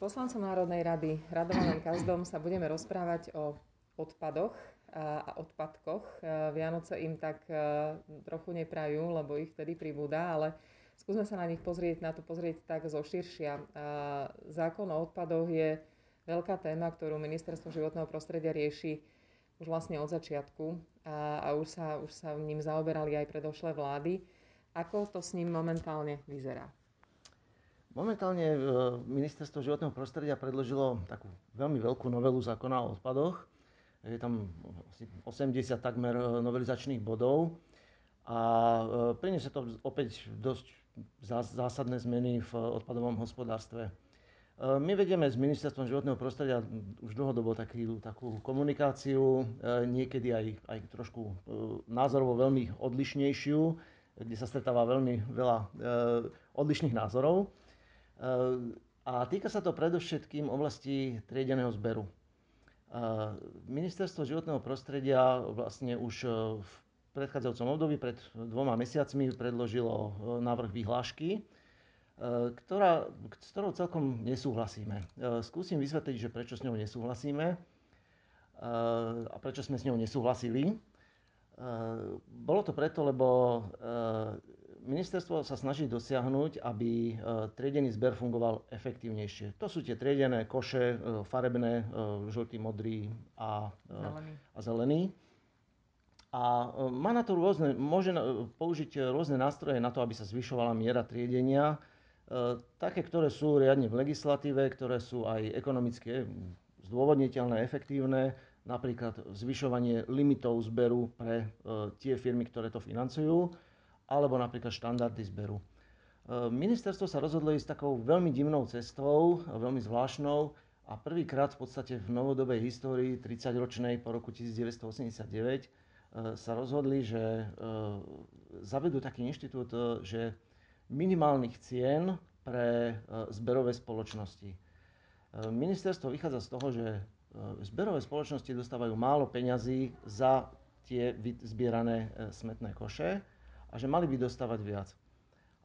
poslancom Národnej rady Radovanom Kazdom sa budeme rozprávať o odpadoch a odpadkoch. Vianoce im tak trochu neprajú, lebo ich vtedy pribúda, ale skúsme sa na nich pozrieť, na to pozrieť tak zo širšia. Zákon o odpadoch je veľká téma, ktorú Ministerstvo životného prostredia rieši už vlastne od začiatku a, a už, sa, už sa ním zaoberali aj predošlé vlády. Ako to s ním momentálne vyzerá? Momentálne e, Ministerstvo životného prostredia predložilo takú veľmi veľkú novelu zákona o odpadoch. Je tam 80 takmer e, novelizačných bodov a e, priniesie to opäť dosť zásadné zmeny v odpadovom hospodárstve. My vedieme s Ministerstvom životného prostredia už dlhodobo taký, takú komunikáciu, niekedy aj, aj trošku názorovo veľmi odlišnejšiu, kde sa stretáva veľmi veľa odlišných názorov. A týka sa to predovšetkým oblasti triedeného zberu. Ministerstvo životného prostredia vlastne už e, v predchádzajúcom období, pred dvoma mesiacmi, predložilo návrh vyhlášky, ktorá, s ktorou celkom nesúhlasíme. Skúsim vysvetliť, že prečo s ňou nesúhlasíme a prečo sme s ňou nesúhlasili. Bolo to preto, lebo ministerstvo sa snaží dosiahnuť, aby e, triedený zber fungoval efektívnejšie. To sú tie triedené koše, e, farebné, e, žltý, modrý a zelený. A, zelený. a má na to rôzne, môže použiť rôzne nástroje na to, aby sa zvyšovala miera triedenia. Také, ktoré sú riadne v legislatíve, ktoré sú aj ekonomicky zdôvodniteľné, efektívne, napríklad zvyšovanie limitov zberu pre tie firmy, ktoré to financujú alebo napríklad štandardy zberu. E, ministerstvo sa rozhodlo ísť takou veľmi divnou cestou, veľmi zvláštnou a prvýkrát v podstate v novodobej histórii 30-ročnej po roku 1989 e, sa rozhodli, že e, zavedú taký inštitút, že minimálnych cien pre zberové spoločnosti. Ministerstvo vychádza z toho, že zberové spoločnosti dostávajú málo peňazí za tie zbierané smetné koše a že mali by dostávať viac.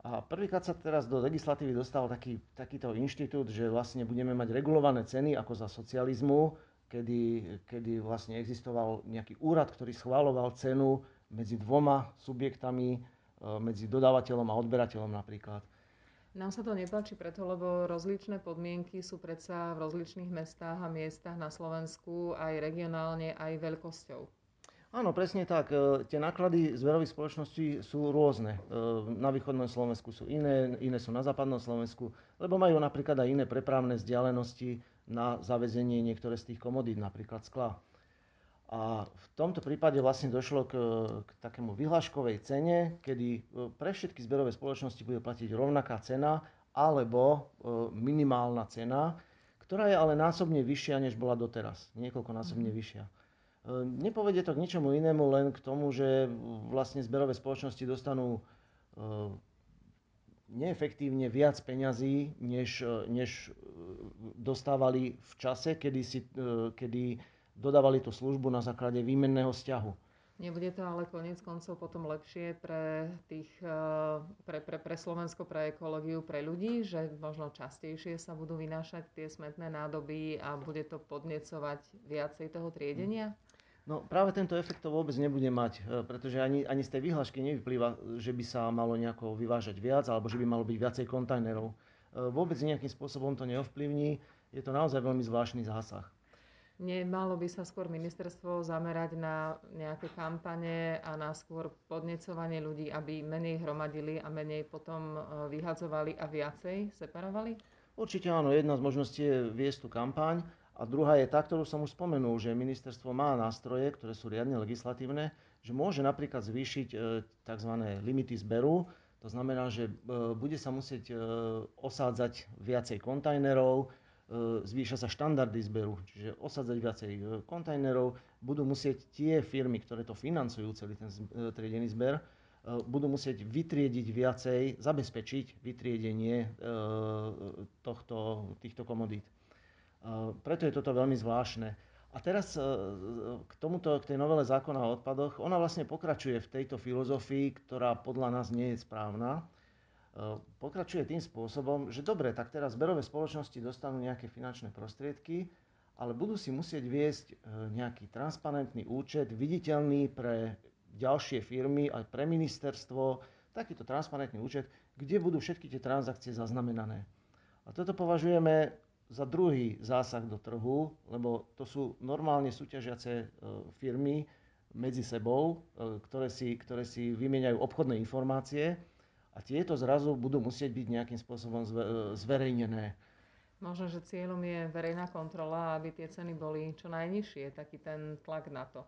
A prvýkrát sa teraz do legislatívy dostal taký, takýto inštitút, že vlastne budeme mať regulované ceny ako za socializmu, kedy, kedy vlastne existoval nejaký úrad, ktorý schváloval cenu medzi dvoma subjektami, e, medzi dodávateľom a odberateľom napríklad. Nám sa to nepáči preto, lebo rozličné podmienky sú predsa v rozličných mestách a miestach na Slovensku aj regionálne, aj veľkosťou. Áno, presne tak. E, tie náklady zberových spoločností sú rôzne. E, na východnom Slovensku sú iné, iné sú na západnom Slovensku, lebo majú napríklad aj iné prepravné vzdialenosti na zavezenie niektoré z tých komodít, napríklad skla. A v tomto prípade vlastne došlo k, k takému vyhláškovej cene, kedy e, pre všetky zberové spoločnosti bude platiť rovnaká cena alebo minimálna cena, ktorá je ale násobne vyššia, než bola doteraz. Niekoľkonásobne mm. vyššia. Ehm, nepovedie to k ničomu inému, len k tomu, že vlastne zberové spoločnosti dostanú ehm, neefektívne viac peňazí, než, než dostávali v čase, kedy, si, ehm, kedy dodávali tú službu na základe výmenného vzťahu. Nebude to ale konec koncov potom lepšie pre, tých, pre, pre, pre Slovensko, pre ekológiu, pre ľudí, že možno častejšie sa budú vynášať tie smetné nádoby a bude to podnecovať viacej toho triedenia? No práve tento efekt to vôbec nebude mať, e, pretože ani, ani z tej výhľašky nevyplýva, že by sa malo nejako vyvážať viac alebo že by malo byť viacej kontajnerov. E, vôbec nejakým spôsobom to neovplyvní, je to naozaj veľmi zvláštny zásah. Nemalo by sa skôr ministerstvo zamerať na nejaké kampane a na skôr podnecovanie ľudí, aby menej hromadili a menej potom e, vyhadzovali a viacej separovali? Určite áno, jedna z možností je viesť tú kampaň a druhá je tá, ktorú som už spomenul, že ministerstvo má nástroje, ktoré sú riadne legislatívne, že môže napríklad zvýšiť e, tzv. limity zberu. To znamená, že e, bude sa musieť e, osádzať viacej kontajnerov, zvýša sa štandardy zberu, čiže osádzať viacej kontajnerov, budú musieť tie firmy, ktoré to financujú, celý ten triedený zber, budú musieť vytriediť viacej, zabezpečiť vytriedenie tohto, týchto komodít. Preto je toto veľmi zvláštne. A teraz e, k tomuto, k tej novele zákona o odpadoch, ona vlastne pokračuje v tejto filozofii, ktorá podľa nás nie je správna. E, pokračuje tým spôsobom, že dobre, tak teraz zberové spoločnosti dostanú nejaké finančné prostriedky, ale budú si musieť viesť e, nejaký transparentný účet, viditeľný pre ďalšie firmy, aj pre ministerstvo, takýto transparentný účet, kde budú všetky tie transakcie zaznamenané. A toto považujeme za druhý zásah do trhu, lebo to sú normálne súťažiace e, firmy medzi sebou, ktoré si, ktoré si vymieňajú obchodné informácie a tieto zrazu budú musieť byť nejakým spôsobom zverejnené. Možno, že cieľom je verejná kontrola, aby tie ceny boli čo najnižšie, taký ten tlak na to.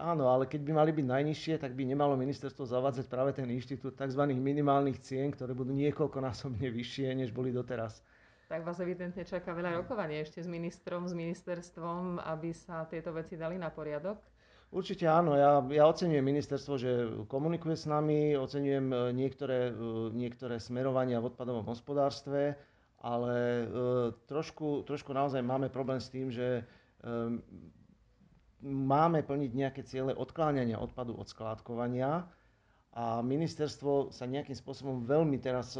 Áno, ale keď by mali byť najnižšie, tak by nemalo ministerstvo zavádzať práve ten inštitút tzv. minimálnych cien, ktoré budú niekoľkonásobne vyššie, než boli doteraz. Tak vás evidentne čaká veľa rokovania ešte s ministrom, s ministerstvom, aby sa tieto veci dali na poriadok. Určite áno, ja, ja oceňujem ministerstvo, že komunikuje s nami, oceňujem e, niektoré, e, niektoré smerovania v odpadovom hospodárstve, ale e, trošku, trošku naozaj máme problém s tým, že máme plniť nejaké ciele odkláňania odpadu od skládkovania a ministerstvo sa nejakým spôsobom veľmi teraz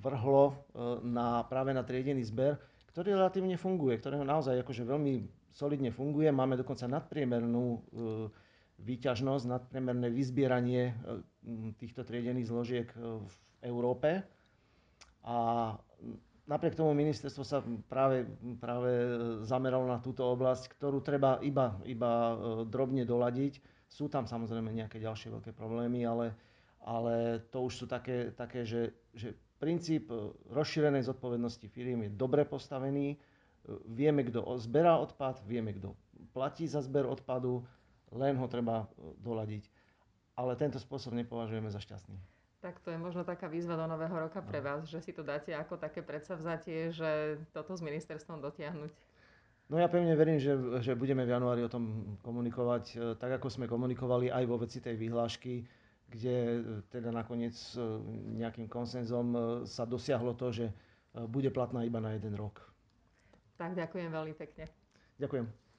vrhlo na, práve na triedený zber, ktorý relatívne funguje, ktorého naozaj akože veľmi solidne funguje. Máme dokonca nadpriemernú e, výťažnosť, nadpriemerné vyzbieranie e, týchto triedených zložiek e, v Európe. A napriek tomu ministerstvo sa práve, práve zameralo na túto oblasť, ktorú treba iba, iba drobne doladiť. Sú tam samozrejme nejaké ďalšie veľké problémy, ale, ale to už sú také, také že, že princíp rozšírenej zodpovednosti firiem je dobre postavený Vieme, kto zberá odpad, vieme, kto platí za zber odpadu, len ho treba e, doladiť. Ale tento spôsob nepovažujeme za šťastný. Tak to je možno taká výzva do nového roka pre no. vás, že si to dáte ako také predsavzatie, že toto s ministerstvom dotiahnuť. No ja pevne verím, že, že budeme v januári o tom komunikovať, e, tak ako sme komunikovali aj vo veci tej vyhlášky, kde e, teda nakoniec nejakým konsenzom sa dosiahlo to, že bude platná iba na jeden rok. Tak ďakujem veľmi pekne. Ďakujem.